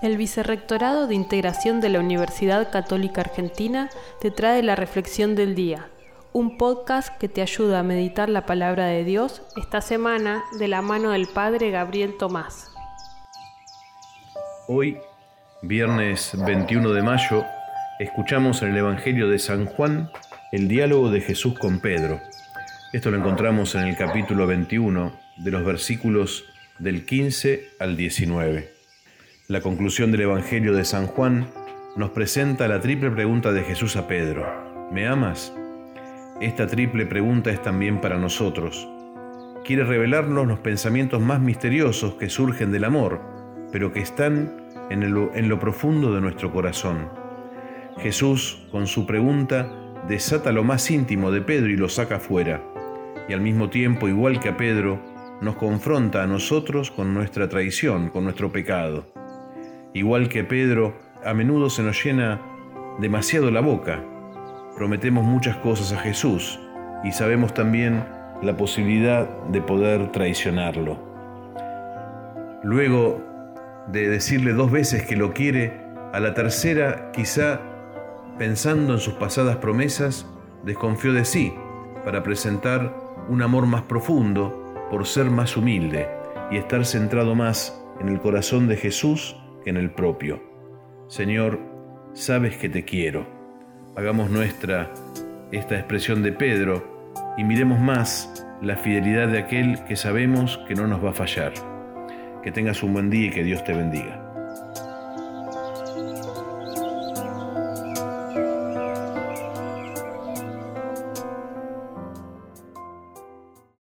El Vicerrectorado de Integración de la Universidad Católica Argentina te trae la Reflexión del Día, un podcast que te ayuda a meditar la palabra de Dios esta semana de la mano del Padre Gabriel Tomás. Hoy, viernes 21 de mayo, escuchamos en el Evangelio de San Juan el diálogo de Jesús con Pedro. Esto lo encontramos en el capítulo 21 de los versículos del 15 al 19. La conclusión del Evangelio de San Juan nos presenta la triple pregunta de Jesús a Pedro. ¿Me amas? Esta triple pregunta es también para nosotros. Quiere revelarnos los pensamientos más misteriosos que surgen del amor, pero que están en, lo profundo de nuestro corazón. Jesús, con su pregunta, desata lo más íntimo de Pedro y lo saca fuera. Y al mismo tiempo, igual que a Pedro, nos confronta a nosotros con nuestra traición, con nuestro pecado. Igual que Pedro, a menudo se nos llena demasiado la boca. Prometemos muchas cosas a Jesús y sabemos también la posibilidad de poder traicionarlo. Luego de decirle dos veces que lo quiere, a la tercera, quizá pensando en sus pasadas promesas, desconfió de sí para presentar un amor más profundo por ser más humilde y estar centrado más en el corazón de Jesús que en el propio. Señor, sabes que te quiero. Hagamos nuestra esta expresión de Pedro y miremos más la fidelidad de aquel que sabemos que no nos va a fallar. Que tengas un buen día y que Dios te bendiga.